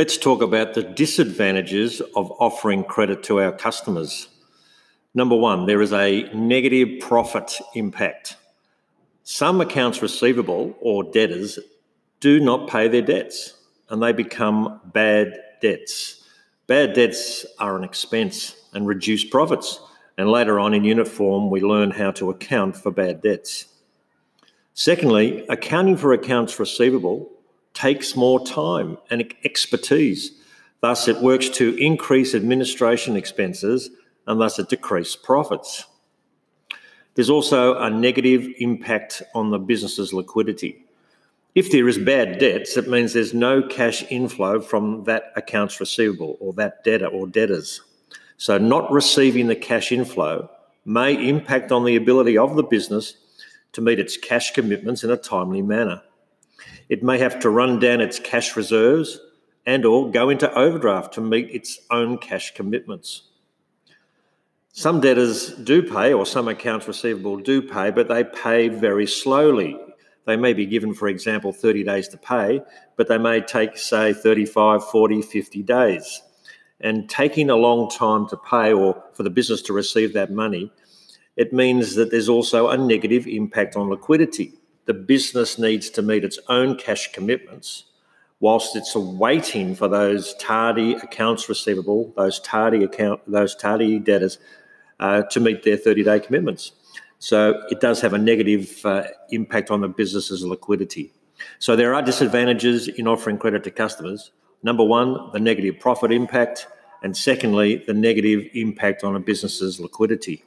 Let's talk about the disadvantages of offering credit to our customers. Number one, there is a negative profit impact. Some accounts receivable or debtors do not pay their debts and they become bad debts. Bad debts are an expense and reduce profits. And later on in unit form, we learn how to account for bad debts. Secondly, accounting for accounts receivable takes more time and expertise. Thus, it works to increase administration expenses and thus it decreases profits. There's also a negative impact on the business's liquidity. If there is bad debts, it means there's no cash inflow from that accounts receivable or that debtor or debtors. So, not receiving the cash inflow may impact on the ability of the business to meet its cash commitments in a timely manner. It may have to run down its cash reserves and or go into overdraft to meet its own cash commitments. Some debtors do pay or some accounts receivable do pay, but they pay very slowly. They may be given, for example, 30 days to pay, but they may take, say, 35, 40, 50 days. And taking a long time to pay or for the business to receive that money, it means that there's also a negative impact on liquidity the business needs to meet its own cash commitments whilst it's waiting for those tardy accounts receivable, those tardy account, those tardy debtors uh, to meet their 30-day commitments. So it does have a negative uh, impact on the business's liquidity. So there are disadvantages in offering credit to customers. Number one, the negative profit impact, and secondly, the negative impact on a business's liquidity.